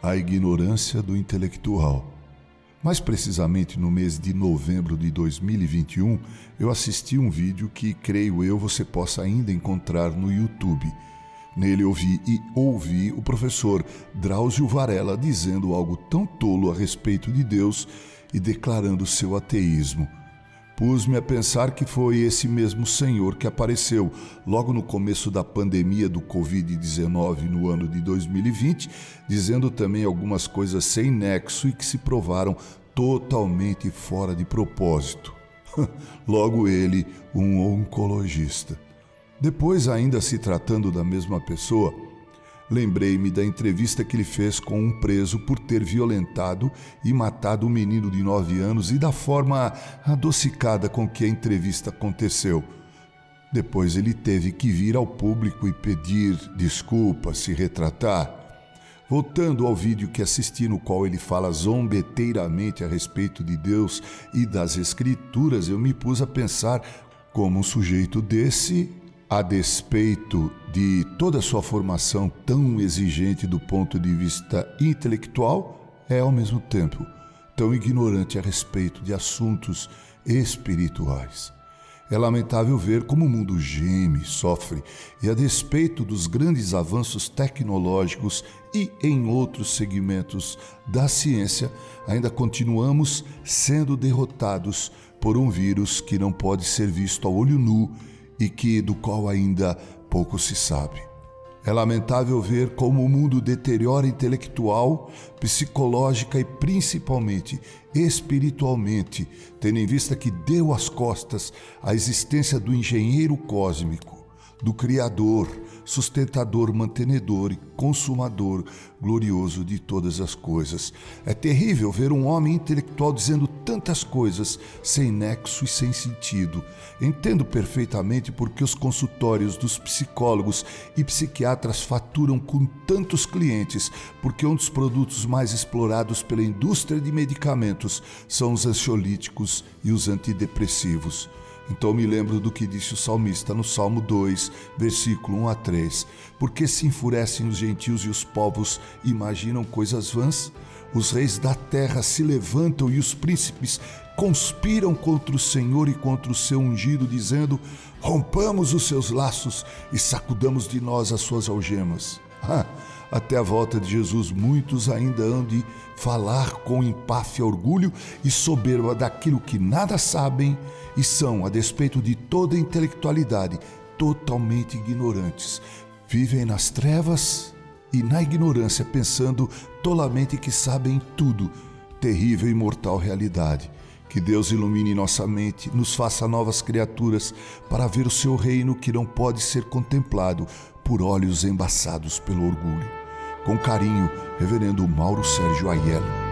A ignorância do intelectual. Mais precisamente no mês de novembro de 2021, eu assisti um vídeo que, creio eu, você possa ainda encontrar no YouTube. Nele ouvi e ouvi o professor Drauzio Varela dizendo algo tão tolo a respeito de Deus e declarando seu ateísmo. Pus-me a pensar que foi esse mesmo Senhor que apareceu logo no começo da pandemia do Covid-19 no ano de 2020, dizendo também algumas coisas sem nexo e que se provaram totalmente fora de propósito. logo ele, um oncologista. Depois, ainda se tratando da mesma pessoa, Lembrei-me da entrevista que ele fez com um preso por ter violentado e matado um menino de nove anos e da forma adocicada com que a entrevista aconteceu. Depois ele teve que vir ao público e pedir desculpas, se retratar. Voltando ao vídeo que assisti, no qual ele fala zombeteiramente a respeito de Deus e das Escrituras, eu me pus a pensar como um sujeito desse a despeito de toda a sua formação tão exigente do ponto de vista intelectual, é ao mesmo tempo tão ignorante a respeito de assuntos espirituais. É lamentável ver como o mundo geme, sofre, e a despeito dos grandes avanços tecnológicos e em outros segmentos da ciência, ainda continuamos sendo derrotados por um vírus que não pode ser visto a olho nu e que do qual ainda pouco se sabe. É lamentável ver como o mundo deteriora intelectual, psicológica e principalmente espiritualmente, tendo em vista que deu as costas à existência do engenheiro cósmico, do Criador, sustentador, mantenedor e consumador glorioso de todas as coisas. É terrível ver um homem intelectual dizendo tantas coisas sem nexo e sem sentido. Entendo perfeitamente porque os consultórios dos psicólogos e psiquiatras faturam com tantos clientes, porque um dos produtos mais explorados pela indústria de medicamentos são os ansiolíticos e os antidepressivos. Então me lembro do que disse o salmista no Salmo 2, versículo 1 a 3. Porque se enfurecem os gentios e os povos imaginam coisas vãs? Os reis da terra se levantam e os príncipes conspiram contra o Senhor e contra o seu ungido, dizendo: Rompamos os seus laços e sacudamos de nós as suas algemas. Ah, até a volta de Jesus, muitos ainda hão de falar com empáfia, orgulho e soberba daquilo que nada sabem e são, a despeito de toda intelectualidade, totalmente ignorantes. Vivem nas trevas e na ignorância, pensando tolamente que sabem tudo. Terrível e mortal realidade. Que Deus ilumine nossa mente, nos faça novas criaturas para ver o seu reino que não pode ser contemplado por olhos embaçados pelo orgulho. Com carinho, Reverendo Mauro Sérgio Aiello.